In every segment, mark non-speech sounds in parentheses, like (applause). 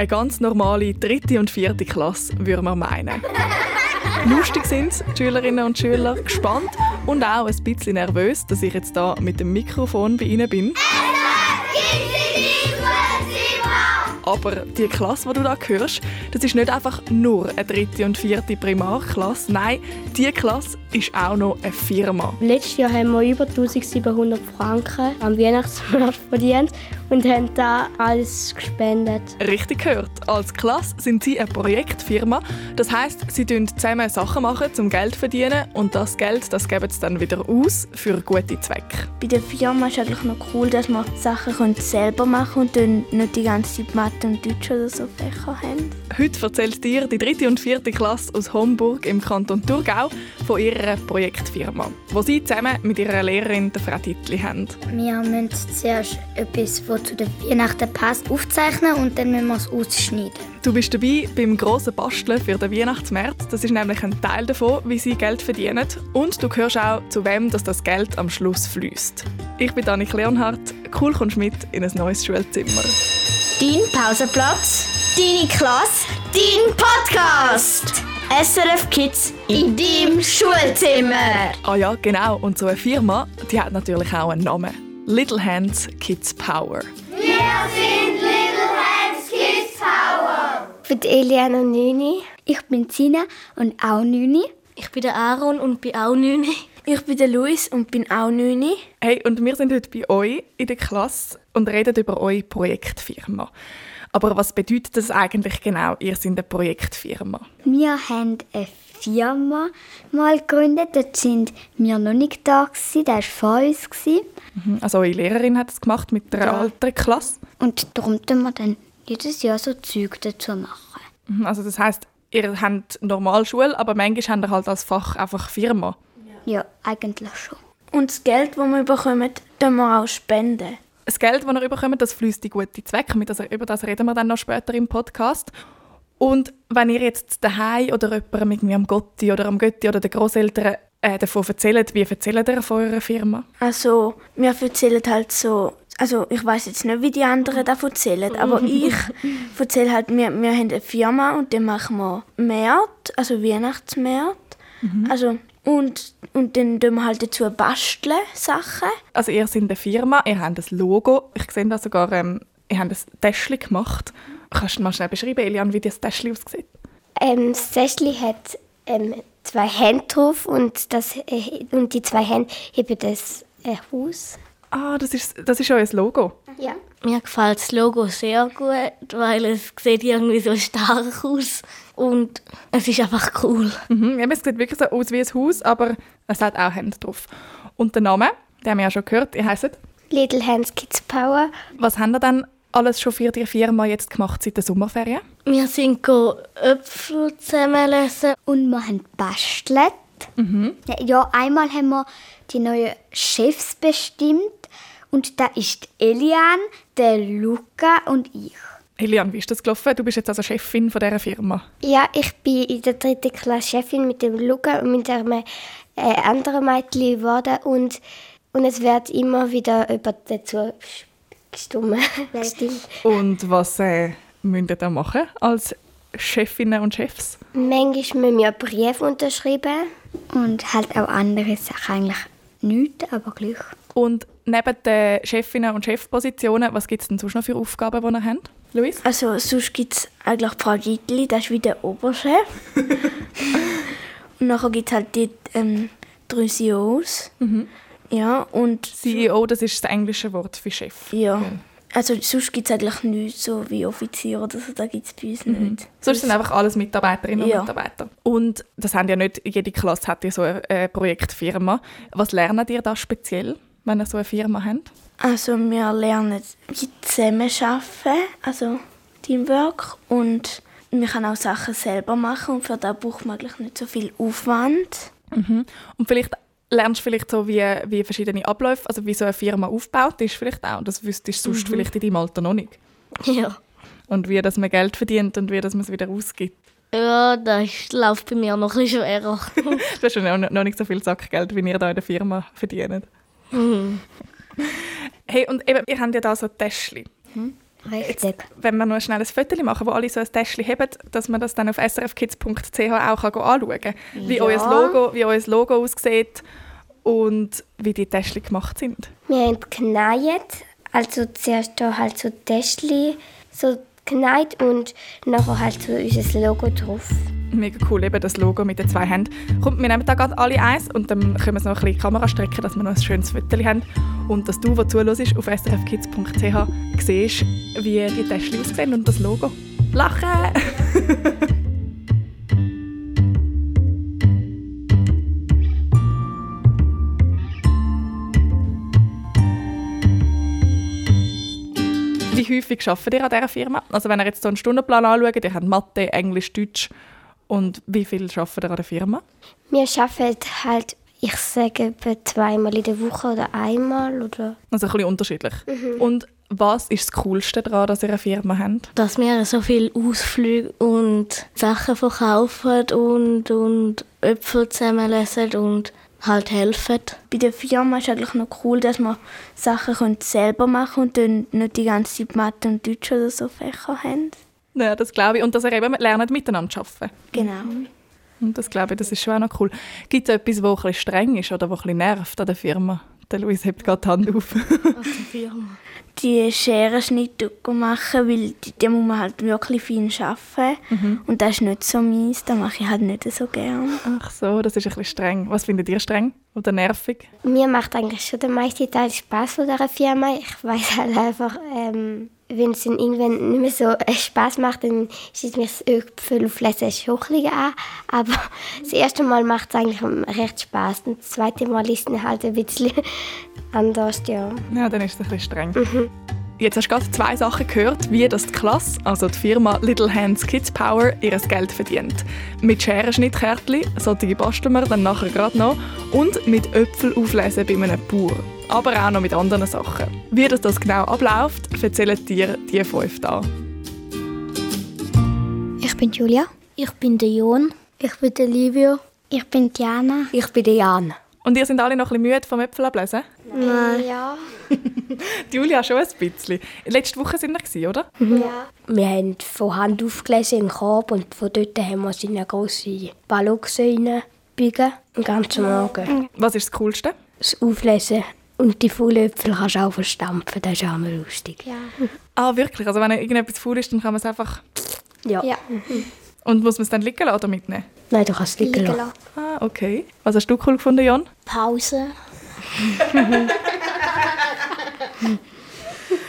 Eine ganz normale dritte und vierte Klasse, würde man meinen. Lustig sind die Schülerinnen und Schüler, gespannt und auch ein bisschen nervös, dass ich jetzt da mit dem Mikrofon bei ihnen bin. Aber die Klasse, die du da hörst, das ist nicht einfach nur eine dritte und vierte Primarklasse. Nein, diese Klasse ist auch noch eine Firma. Letztes Jahr haben wir über 1700 Franken am Weihnachtsmarkt verdient und haben da alles gespendet. Richtig gehört. Als Klasse sind sie eine Projektfirma. Das heißt, sie machen zusammen Sachen machen, um Geld zu verdienen und das Geld, das geben sie dann wieder aus für gute Zwecke. Bei der Firma ist es eigentlich noch cool, dass man Sachen selber machen können und nicht die ganze Zeit Mathe und Deutsch oder so Fächer haben. Heute erzählt dir die dritte und vierte Klasse aus Homburg im Kanton Thurgau von ihrer Projektfirma, wo sie zusammen mit ihrer Lehrerin der Frau Tittli haben. Wir müssen zuerst etwas, das zu der Weihnachten passt, aufzeichnen und dann müssen wir es ausschneiden. Du bist dabei beim grossen Basteln für den Weihnachtsmärz. Das ist nämlich ein Teil davon, wie sie Geld verdienen. Und du hörst auch, zu wem dass das Geld am Schluss fließt. Ich bin Annik Leonhardt. Cool kommst mit in ein neues Schulzimmer. Dein Pausenplatz, deine Klasse, dein Podcast. SRF Kids in deinem Schulzimmer. Ah ja, genau. Und so eine Firma, die hat natürlich auch einen Namen. Little Hands Kids Power. Wir sind Little Hands Kids Power. Ich bin Eliane und Nini. Ich bin Sina und auch Nini. Ich bin der Aaron und bin auch Nini. Ich bin der Luis und bin auch Nini. Hey, und wir sind heute bei euch in der Klasse und reden über eure Projektfirma. Aber was bedeutet das eigentlich genau? Ihr seid eine Projektfirma. Wir haben eine Firma mal gegründet. Dort sind wir noch nicht da gewesen. Der war vor uns. Mhm. Also eure Lehrerin hat es gemacht mit der ja. alten Klasse. Und darum tun wir dann jedes Jahr so Zeug dazu machen. Mhm. Also das heißt, ihr habt Normalschule, aber manchmal habt ihr halt als Fach einfach Firma. Ja, eigentlich schon. Und das Geld, das wir bekommen, tun wir auch spenden. Das Geld, das ihr bekommt, das fließt in gute Zwecke. Über das reden wir dann noch später im Podcast. Und wenn ihr jetzt daheim oder jemandem irgendwie am Gotti oder am Götti oder den Großeltern äh, davon erzählt, wie erzählt ihr von eurer Firma? Also, wir erzählen halt so, also ich weiß jetzt nicht, wie die anderen davon erzählen, aber (laughs) ich erzähle halt, wir, wir haben eine Firma und dann machen wir Märkte, also Weihnachtsmärkte. Mhm. Also und, und dann tun wir halt dazu basteln Sachen. Also ihr seid eine Firma, ihr habt ein Logo. Ich sehe da sogar, ähm, ihr habt ein Täschchen gemacht. Kannst du mal schnell beschreiben, Elian, wie das Täschchen aussieht? Ähm, das Täschchen hat ähm, zwei Hände drauf und, das, äh, und die zwei Hände heben das äh, Haus. Ah, das ist, das ist euer Logo? Ja. Mir gefällt das Logo sehr gut, weil es sieht irgendwie so stark aus und es ist einfach cool. Mhm, ja, es sieht wirklich so aus wie ein Haus, aber es hat auch Hände drauf. Und der Name, den haben wir ja schon gehört, ihr heisst? Little Hands Kids Power. Was haben ihr dann alles schon für die Firma jetzt gemacht seit der Sommerferien? Wir sind Äpfel zusammenlesen und wir haben bastelt. Mhm. Ja, einmal haben wir die neuen Chefs bestimmt und da ist Elian, der Luca und ich. Elian, wie ist das gelaufen? Du bist jetzt also Chefin von dieser Firma. Ja, ich bin in der dritten Klasse Chefin mit dem Luca und mit einem äh, anderen Mädchen geworden und, und es wird immer wieder jemand dazu gestimmt. (laughs) und was äh, müsst ihr da machen als Chefinnen und Chefs? Manchmal müssen wir Briefe unterschreiben. Und halt auch andere Sachen eigentlich nichts, aber gleich. Und neben den Chefinnen und Chefpositionen, was gibt es denn sonst noch für Aufgaben, die ihr habt? Luis? Also sonst gibt es eigentlich Frau Gittli, das ist wie der Oberchef. (laughs) und nachher gibt es halt die ähm, drei CEOs. Mhm. Ja, und CEO, das ist das englische Wort für Chef. Ja. Okay. Also sonst gibt es eigentlich nichts so wie Offizier oder so, da gibt es bei uns mhm. nicht. Sonst sind einfach alles Mitarbeiterinnen und ja. Mitarbeiter. Und das haben ja nicht, jede Klasse hat ja so eine Projektfirma. Was lernt ihr da speziell, wenn ihr so eine Firma habt? Also wir lernen wie zusammenarbeiten, also Teamwork und wir können auch Sachen selber machen und für das braucht man eigentlich nicht so viel Aufwand. Mhm. Und vielleicht lernst du vielleicht so, wie, wie verschiedene Abläufe, also wie so eine Firma aufgebaut ist vielleicht auch. Das wüsstest du sonst mhm. vielleicht in deinem Alter noch nicht. Ja. Und wie dass man Geld verdient und wie dass man es wieder ausgibt. Ja, das läuft bei mir noch ein bisschen schwerer. (laughs) du hast schon noch nicht so viel Sackgeld, wie ihr da in der Firma verdient. Mhm. Hey, und eben, ihr habt ja da so Täschchen. Mhm. Richtig. Wenn wir noch schnell ein Foto machen, wo alle so ein Täschchen haben, dass man das dann auf srfkids.ch auch kann anschauen kann. Wie, Ja. euer Logo, wie euer Logo aussieht und wie die Täschchen gemacht sind. Wir haben genäht, also zuerst da halt so Täschchen so genäht und nachher halt so unser Logo drauf. Mega cool, eben das Logo mit den zwei Händen. Kommt, wir nehmen da gerade alle eins und dann können wir es noch ein bisschen in die Kamera strecken, dass wir noch ein schönes Foto haben. Und dass du, der zuhörst, auf srfkids.ch siehst, wie die Täschchen aussehen und das Logo. Lachen! (laughs) Wie häufig arbeitet ihr an dieser Firma? Also wenn ihr jetzt so einen Stundenplan anschaut, ihr habt Mathe, Englisch, Deutsch und wie viel arbeitet ihr an der Firma? Wir arbeiten halt, ich sage etwa zweimal in der Woche oder einmal oder Also ein bisschen unterschiedlich. Und was ist das Coolste daran, dass ihr eine Firma habt? Dass wir so viele Ausflüge und Sachen verkaufen und, und Äpfel zusammenlesen und halt helfen. Bei der Firma ist eigentlich noch cool, dass man Sachen selber machen können und dann nicht die ganze Zeit Mathe und Deutsch oder so Fächer haben. Ja, das glaube ich. Und dass ihr eben lernt, miteinander zu arbeiten. Genau. Und das glaube ich, das ist schon auch noch cool. Gibt es etwas, das ein bisschen streng ist oder was ein bisschen nervt an der Firma? Der Luis hebt gerade die Hand auf. (laughs) Die Scherenschnitte machen, weil die, die muss man halt wirklich fein arbeiten. Und das ist nicht so meins, das mache ich halt nicht so gerne. Ach so, das ist ein bisschen streng. Was findet ihr streng oder nervig? Mir macht eigentlich schon der meiste Teil Spaß von dieser Firma. Ich weiß halt einfach, ähm, wenn es dann irgendwann nicht mehr so äh, Spaß macht, dann schießt mir das Öpfel auf Lesen schon ein an. Aber (laughs) das erste Mal macht es eigentlich recht Spaß. Und das zweite Mal ist dann halt ein bisschen (laughs) anders, ja. Ja, dann ist es ein bisschen streng. Jetzt hast du gerade zwei Sachen gehört, wie das die Klasse, also die Firma Little Hands Kids Power, ihr Geld verdient. Mit Scherenschnittkärtchen, solche basteln wir dann nachher gerade noch, und mit Äpfel auflesen bei einem Bauer. Aber auch noch mit anderen Sachen. Wie das, das genau abläuft, erzählen dir die fünf da. Ich bin Julia. Ich bin der Jon. Ich bin der Livio. Ich bin Diana. Ich bin der Jan. Und ihr sind alle noch ein bisschen müde vom Äpfel ablesen? Ja. Die (laughs) Julia schon ein bisschen. Letzte Woche sind wir, gewesen, oder? Wir haben von Hand aufgelesen in den Korb und von dort haben wir in eine grosse Ballon reinbiegen. Den ganzen Morgen. Was ist das Coolste? Das Auflesen und die faulen Äpfel kannst du auch verstampfen, das ist auch mal lustig. Ah, wirklich? Also wenn irgendetwas faul ist, dann kann man es einfach... Ja. Ja. Und muss man es dann liegen lassen oder mitnehmen? Nein, du kannst es liegen Liegen lassen. Ah, okay. Was hast du cool gefunden, Jon? Pause. (laughs)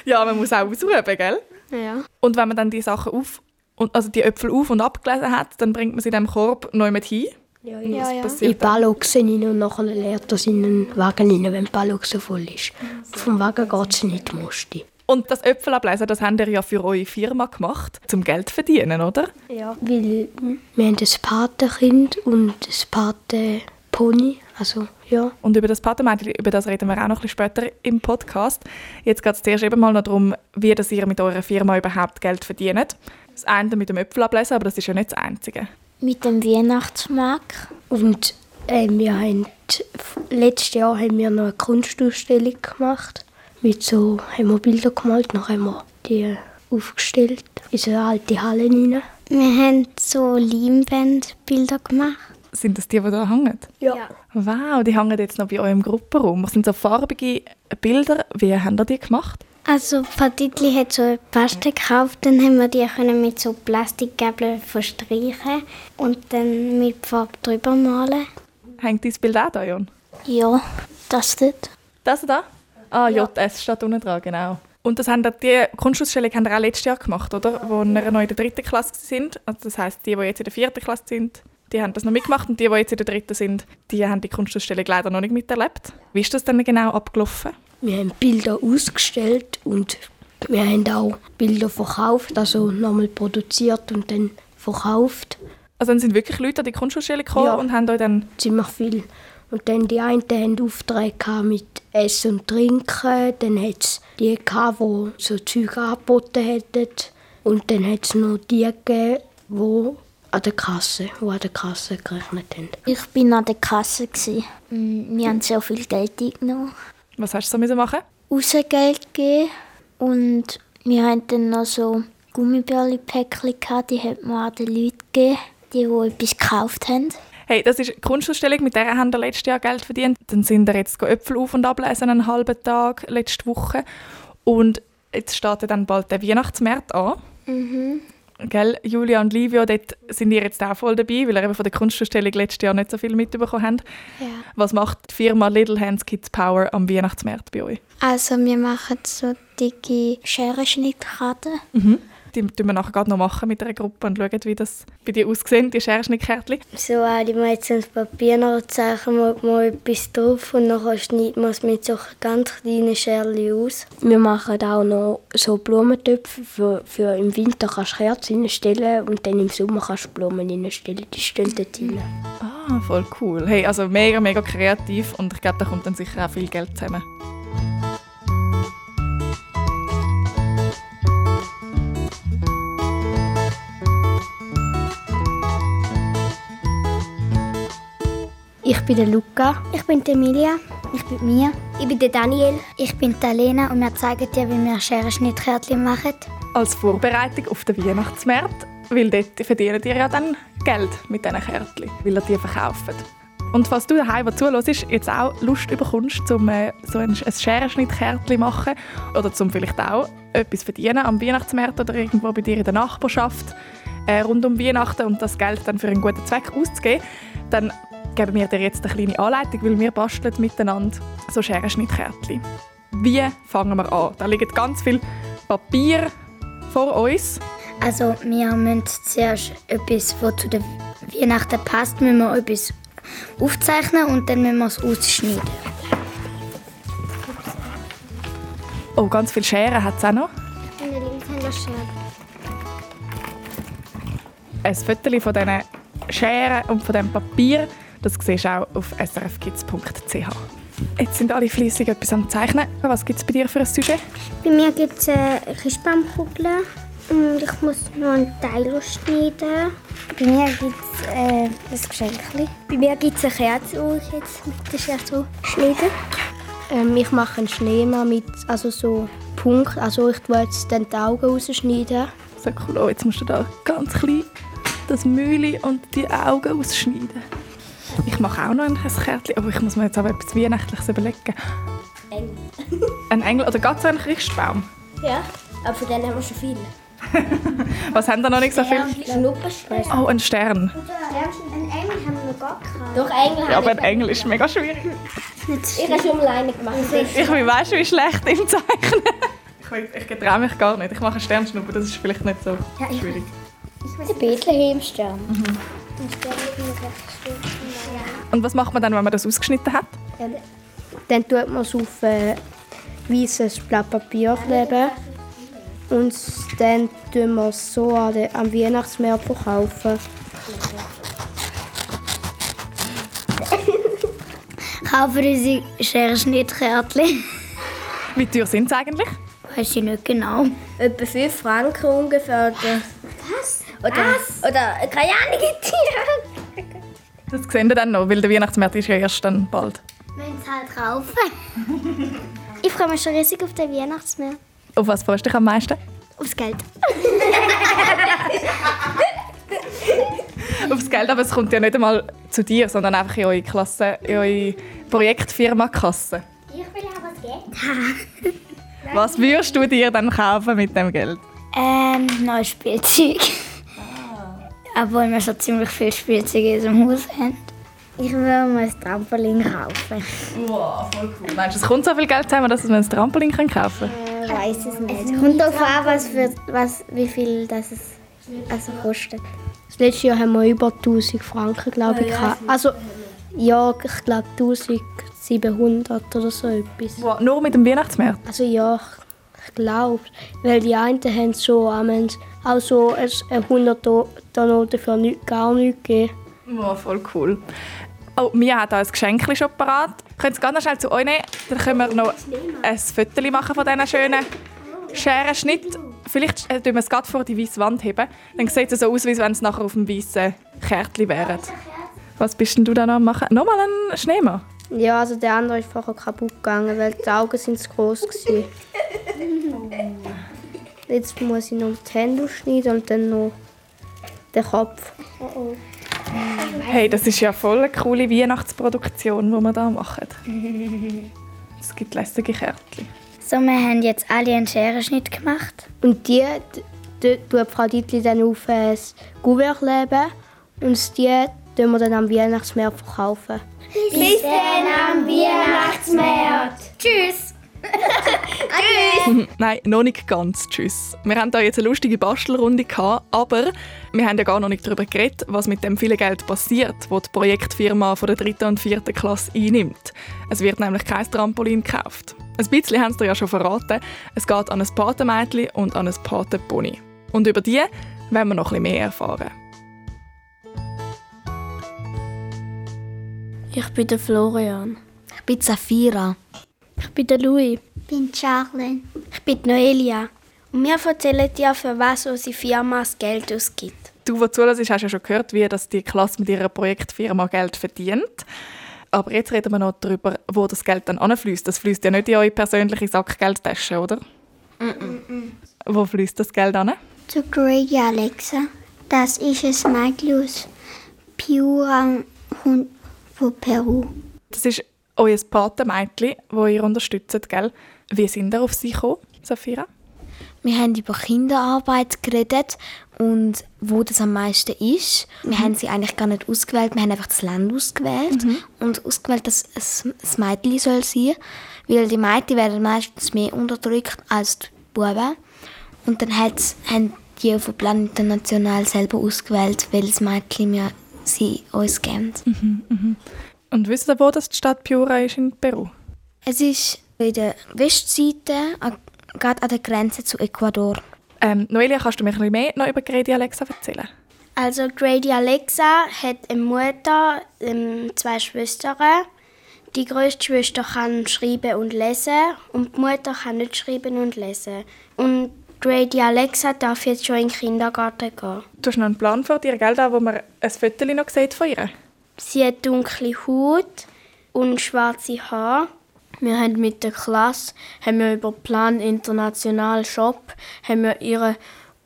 Ja, man muss auch ausruhen, gell? Ja. Und wenn man dann die Sachen auf, und, also die Äpfel auf und abgelesen hat, dann bringt man sie in diesem Korb neu mit hin. Ja, Und Ja, ja. In? Ballons rein und nachher leert das in den Wagen rein, wenn die Ballon so voll ist. Vom Wagen geht es nicht, musst du. Und das Äpfel ablesen, das habt ihr ja für eure Firma gemacht, zum Geld zu verdienen, oder? Ja. Weil wir haben ein Patenkind und ein Patenpony. Also, ja. Und über das Patenmädchen, über das reden wir auch noch ein bisschen später im Podcast. Jetzt geht es zuerst eben mal noch darum, wie das ihr mit eurer Firma überhaupt Geld verdient. Das eine mit dem Äpfel ablesen, aber das ist ja nicht das Einzige. Mit dem Weihnachtsmarkt. Und äh, wir haben, letztes Jahr haben wir noch eine Kunstausstellung gemacht. Mit so haben wir Bilder gemalt, dann haben wir die aufgestellt in so eine alte Halle rein. Wir haben so Leinwandbilder gemacht. Sind das die, die da hängen? Ja. Wow, die hängen jetzt noch bei eurem Gruppenraum. Das sind so farbige Bilder. Wie habt ihr die gemacht? Also Patitli hat so eine Paste gekauft, dann haben wir die können mit so Plastikgabeln verstreichen und dann mit Farbe drüber malen. Hängt dieses Bild auch da, Jon? Ja, das dort. Das da? Ah, JS steht unten dran, genau. Und das haben die Kunstausstellung haben auch letztes Jahr gemacht, oder? Wo ihr noch in der dritten Klasse sind. Also das heisst, die, die jetzt in der vierten Klasse sind, die haben das noch mitgemacht und die, die jetzt in der dritten sind, die haben die Kunstausstellung leider noch nicht miterlebt. Wie ist das dann genau abgelaufen? Wir haben Bilder ausgestellt und wir haben auch Bilder verkauft, also nochmal produziert und dann verkauft. Also dann sind wirklich Leute an die Kunstausstellung gekommen Ja. und haben euch dann... Ziemlich viel. Und dann die einen haben Aufträge mit Essen und Trinken, dann hat es die gehabt, die so Zeug angeboten hätten. Und dann hat es noch die gegeben, die an der Kasse, die an der Kasse gerechnet haben. Ich bin an der Kasse. gsi. Mm, Wir haben sehr viel Geld eingenommen. Was hast du so machen? Rausgeld gegeben und Wir haben dann noch so Gummibärli-Päckchen gehabt, die hat man an den Leuten gegeben, die, die etwas gekauft haben. Hey, das ist eine Kunstausstellung, mit der haben wir letztes Jahr Geld verdient. Dann sind wir jetzt Äpfel auf- und ablesen, einen halben Tag letzte Woche. Und jetzt startet dann bald der Weihnachtsmarkt an. Gell, Julia und Livio, dort sind ihr jetzt auch voll dabei, weil ihr eben von der Kunstausstellung letztes Jahr nicht so viel mitbekommen habt. Ja. Was macht die Firma Little Hands Kids Power am Weihnachtsmarkt bei euch? Also wir machen so dicke Scherenschnittkarten. Die tun wir nachher gerade noch machen mit einer Gruppe und schauen, wie das bei dir aussieht, die Scherenschnittkärtchen. So die meisten ins Papier noch zeichnen wir mal etwas drauf und dann schneiden wir es mit so ganz kleinen Scherlen aus. Wir machen auch noch so Blumentöpfe. Für, für im Winter kannst du Kerzen reinstellen und dann im Sommer kannst du Blumen reinstellen. Die stehen dort rein. Ah, voll cool. Hey, also mega, mega kreativ und ich glaube, da kommt dann sicher auch viel Geld zusammen. Ich bin der Luca. Ich bin die Emilia. Ich bin Mia. Ich bin der Daniel. Ich bin die Lena und wir zeigen dir, wie wir Scherenschnittkärtchen machen. Als Vorbereitung auf den Weihnachtsmarkt, weil dort verdienen ihr ja dann Geld mit diesen Kärtchen, weil ihr die verkauft. Und falls du daheim, der zuhörst, jetzt auch Lust bekommst, um äh, so ein, ein Scherenschnittkärtchen machen oder zum vielleicht auch etwas verdienen am Weihnachtsmarkt oder irgendwo bei dir in der Nachbarschaft äh, rund um Weihnachten und das Geld dann für einen guten Zweck auszugeben, dann geben wir dir jetzt eine kleine Anleitung, weil wir basteln miteinander so Scherenschnittkärtchen. Wie fangen wir an? Da liegt ganz viel Papier vor uns. Also wir müssen zuerst etwas, was zu der Weihnachten passt, müssen wir etwas aufzeichnen und dann müssen wir es ausschneiden. Oh, ganz viele Scheren hat es auch noch. In der Linkshänderschere. Ein Foto von diesen Scheren und von diesem Papier, das siehst du auch auf srfkids.ch. Jetzt sind alle fleissig etwas am Zeichnen. Was gibt es bei dir für ein Sujet? Bei mir gibt es äh, Christbaumkugeln und ich muss noch einen Teil ausschneiden. Bei mir gibt es äh, ein Geschenk. Bei mir gibt es eine Kerze, die ich jetzt mit der Schere schneide. Ähm, ich mache einen Schneemann mit also so Punkt. Also ich tue jetzt dann die Augen rausschneiden. So cool. Oh, jetzt musst du da ganz klein das Mühle und die Augen ausschneiden. Ich mache auch noch ein Kärtchen, aber ich muss mir jetzt aber etwas Weihnachtliches überlegen. Engel. Ein Engel oder geht so ein Christbaum? Ja, aber von denen haben wir schon viele. (laughs) Was haben da noch nicht so viel? Schnupperstreich. Oh, ein Stern. Einen Engel haben wir gar keinen. Doch, Engel Ja, aber ein Engel ist mega schwierig. Ich habe schon mal einen gemacht. Ich bin weißt du, wie schlecht im Zeichnen. Ich, ich getraue mich gar nicht. Ich mache einen Sternschnuppe, das ist vielleicht nicht so schwierig. Der Bethlehem-Stern. Und was macht man dann, wenn man das ausgeschnitten hat? Dann tut man es auf äh, weißes Blatt Papier kleben. Und dann tun wir es so an den, am Weihnachtsmarkt verkaufen. (laughs) Kaufen unsere Scherenschnittkärtchen. Wie teuer sind sie eigentlich? Weiß ich nicht genau. Etwa 5 Franken ungefähr. Oder, Was? Oder, oder keine Ahnung. Das sehen wir dann noch, weil der Weihnachtsmarkt ist ja erst dann bald. Müssen es halt kaufen. (laughs) ich freue mich schon riesig auf den Weihnachtsmarkt. Auf was freust du dich am meisten? Aufs Geld. (laughs) Aufs Geld, aber es kommt ja nicht einmal zu dir, sondern einfach in eure Klasse, in eure Projektfirma-Kasse. Ich will aber das Geld. Was würdest du dir dann kaufen mit dem Geld? Ähm, neues Spielzeug. Obwohl wir schon ziemlich viel Spielzeug in unserem Haus haben. Ich will mir ein Trampolin kaufen. Wow, voll cool. Meinst du, es kommt so viel Geld zusammen, dass man ein Trampolin kaufen kann? Ich weiß es nicht. Es kommt darauf an, was für, was, wie viel das es also kostet. Das letzte Jahr haben wir über 1000 Franken, glaube ich. gehabt. Also, ja, ich glaube 1700 oder so etwas. Wow, nur mit dem Weihnachtsmarkt? Also ja, ich, glaube. Weil die einen haben so einmal auch so ein 100 Noten für nicht, gar nichts gegeben. Wow, voll cool. Oh, Mia hat auch ein Geschenk schon parat. Könnt ihr ganz schnell zu euch nehmen? Dann können wir noch ein Foto machen von diesen schönen Scherenschnitt. Vielleicht äh, tun wir es gerade vor die weiße Wand heben. Dann sieht es so aus, wie wenn es nachher auf dem weißen Kärtchen wäre. Was bist denn du da noch am machen? Nochmal ein Schneemann? Ja, also der andere ist vorher kaputt gegangen, weil die Augen sind zu groß gewesen. (laughs) Jetzt muss ich noch die Hände schneiden und dann noch den Kopf. Oh oh. Hey, das ist ja voll eine coole Weihnachtsproduktion, die wir hier machen. (laughs) Es gibt lässige Kärtchen. So, wir haben jetzt alle einen Scherenschnitt gemacht. Und die, die tut Frau Dietli dann auf ein Kuvert leben und die tun wir dann am Weihnachtsmarkt verkaufen. Bis dann am Weihnachtsmarkt. Tschüss. Tschüss. (laughs) Nein, noch nicht ganz. Tschüss. Wir haben hier jetzt eine lustige Bastelrunde gehabt, aber wir haben ja gar noch nicht darüber geredet, was mit dem vielen Geld passiert, das die Projektfirma von der dritten und vierten Klasse einnimmt. Es wird nämlich kein Trampolin gekauft. Ein bisschen haben sie ja schon verraten. Es geht an ein Patenmädchen und an ein Patenpony. Und über die wollen wir noch ein bisschen mehr erfahren. Ich bin der Florian. Ich bin Safira. Ich bin der Louis. Ich bin Charlene. Ich bin Noelia. Und wir erzählen dir, für was unsere Firma das Geld ausgibt. Du, der zuhörst, hast ja schon gehört, wie dass die Klasse mit ihrer Projektfirma Geld verdient. Aber jetzt reden wir noch darüber, wo das Geld dann anfließt. Das fließt ja nicht in eure persönliche Sackgeldtasche, oder? Mm -mm. Wo fließt das Geld an? Zu Grady Alexa. Das ist ein Mädchen aus Piura von Peru. Das ist euer Patenmädchen, das ihr unterstützt, gell? Wie sind ihr auf sie gekommen, Safira? Wir haben über Kinderarbeit geredet und wo das am meisten ist. Wir haben sie eigentlich gar nicht ausgewählt, wir haben einfach das Land ausgewählt Mhm. und ausgewählt, dass es ein Mädchen soll sein, weil die Mädchen werden meistens mehr unterdrückt als die Buben. Und dann haben die von Plan International selber ausgewählt, welches Mädchen wir sie uns geben. Mhm, mhm. Und wisst ihr, wo das die Stadt Piura ist in Peru? Es ist in der Westseite, gerade an der Grenze zu Ecuador. Ähm, Noelia, kannst du mir ein bisschen mehr noch über Grady Alexa erzählen? Also Grady Alexa hat eine Mutter, ähm, zwei Schwestern. Die größte Schwester kann schreiben und lesen und die Mutter kann nicht schreiben und lesen. Und Grady Alexa darf jetzt schon in den Kindergarten gehen. Du hast noch einen Plan vor dir, gell, da, wo man ein Foto noch sieht von ihr? Sie hat dunkle Haut und schwarze Haare. Wir haben mit der Klasse haben wir über Plan International Shop haben wir ihr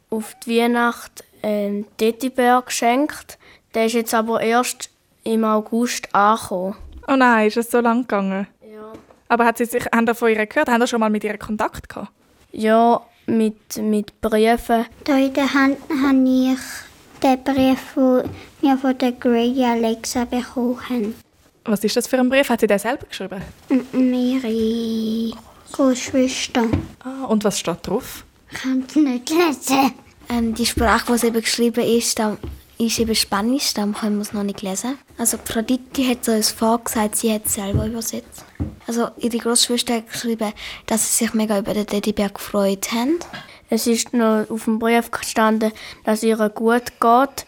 auf die Weihnacht einen Teddybär geschenkt. Der ist jetzt aber erst im August angekommen. Oh nein, ist das so lang gegangen? Ja. Aber hat sie sich, haben ihr von ihr gehört? Haben ihr schon mal mit ihr Kontakt gehabt? Ja, mit, mit Briefen. Hier in der Hand habe ich den Brief, den wir von der Grady Alexa bekommen haben. Was ist das für ein Brief? Hat sie den selber geschrieben? Ihre Großschwester. Ah, und was steht drauf? Ich kann es nicht lesen. Ähm, die Sprache, die eben geschrieben ist, da ist eben Spanisch, da können wir es noch nicht lesen. Also Frau Ditti hat so uns vorgesagt, sie hat es selber übersetzt. Also ihre Großschwester hat geschrieben, dass sie sich mega über den Teddybär gefreut haben. Es ist noch auf dem Brief gestanden, dass ihr gut geht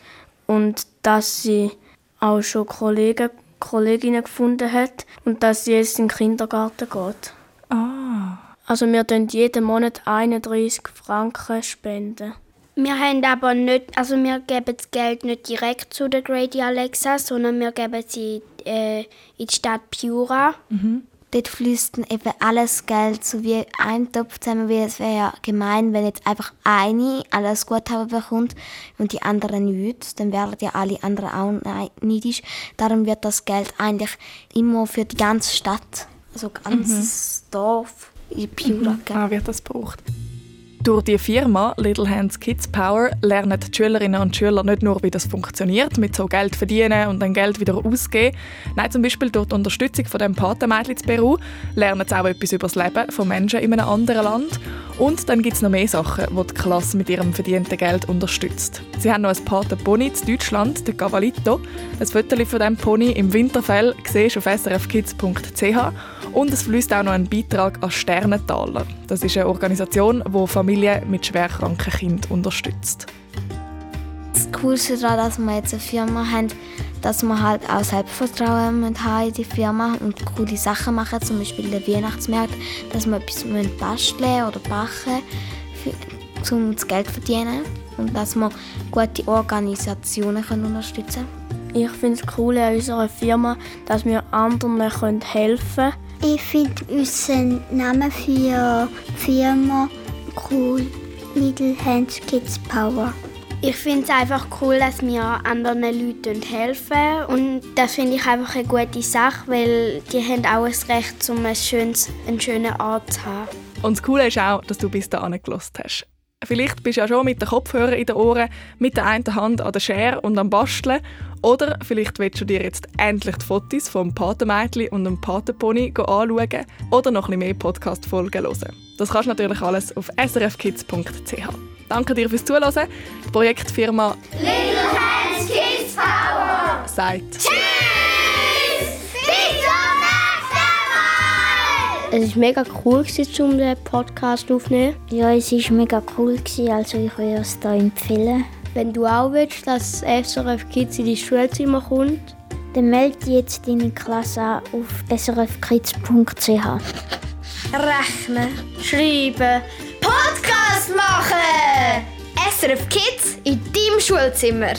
und dass sie auch schon Kollegen, Kolleginnen gefunden hat und dass sie jetzt in den Kindergarten geht. Ah. Also wir spenden jeden Monat 31 Franken spenden. Wir haben aber nicht, also wir geben das Geld nicht direkt zu der Grady Alexa, sondern wir geben sie äh, in die Stadt Piura. Dort fließt dann eben alles Geld so wie ein Topf zusammen, weil es wäre ja gemein, wenn jetzt einfach eine alles Guthaben bekommt und die anderen nichts, dann wären ja alle anderen auch nei- neidisch. Darum wird das Geld eigentlich immer für die ganze Stadt, also ganzes Dorf in Piura Mhm. Ah, wird das gebraucht. Durch die Firma Little Hands Kids Power lernen die Schülerinnen und Schüler nicht nur, wie das funktioniert, mit so Geld verdienen und dann Geld wieder ausgeben. Nein, zum Beispiel durch die Unterstützung von dem Patenmädchen in Peru lernen sie auch etwas über das Leben von Menschen in einem anderen Land. Und dann gibt es noch mehr Sachen, die die Klasse mit ihrem verdienten Geld unterstützt. Sie haben noch ein Patenpony in Deutschland, den Cavalito. Ein Foto von diesem Pony im Winterfell siehst du auf srfkids.ch und es fließt auch noch ein Beitrag an Sternentaler. Das ist eine Organisation, die Familien mit schwerkranken Kindern unterstützt. Das Coolste daran, dass wir jetzt eine Firma haben, dass wir halt auch Selbstvertrauen haben in die Firma und coole Sachen machen, zum Beispiel den Weihnachtsmarkt, dass wir etwas basteln oder backen, für, um das Geld zu verdienen und dass wir gute Organisationen können unterstützen Ich finde es cool an unserer Firma, dass wir anderen können helfen können. Ich finde unseren Namen für die Firma cool. Little Hands Kids Power. Ich finde es einfach cool, dass wir anderen Leuten helfen und das finde ich einfach eine gute Sache, weil die haben auch ein Recht, um ein schönes, einen schönen Ort zu haben. Und das Coole ist auch, dass du bis dahin gelost hast. Vielleicht bist du ja schon mit den Kopfhörern in den Ohren, mit der einen Hand an der Schere und am Basteln. Oder vielleicht willst du dir jetzt endlich die Fotos vom Patenmädchen und dem Patenpony anschauen oder noch ein mehr Podcast-Folgen hören. Das kannst du natürlich alles auf srfkids.ch. Danke dir fürs Zuhören. Die Projektfirma Little Hands Kids Power sagt Tschüss! Bis zum nächsten Mal! Es war mega cool, um den Podcast aufzunehmen. Ja, es war mega cool, also ich würde es hier empfehlen. Wenn du auch willst, dass SRF Kids in die Schulzimmer kommt, dann melde jetzt deine Klasse auf srfkids.ch. Rechnen, schreiben, Podcast machen! SRF Kids in deinem Schulzimmer.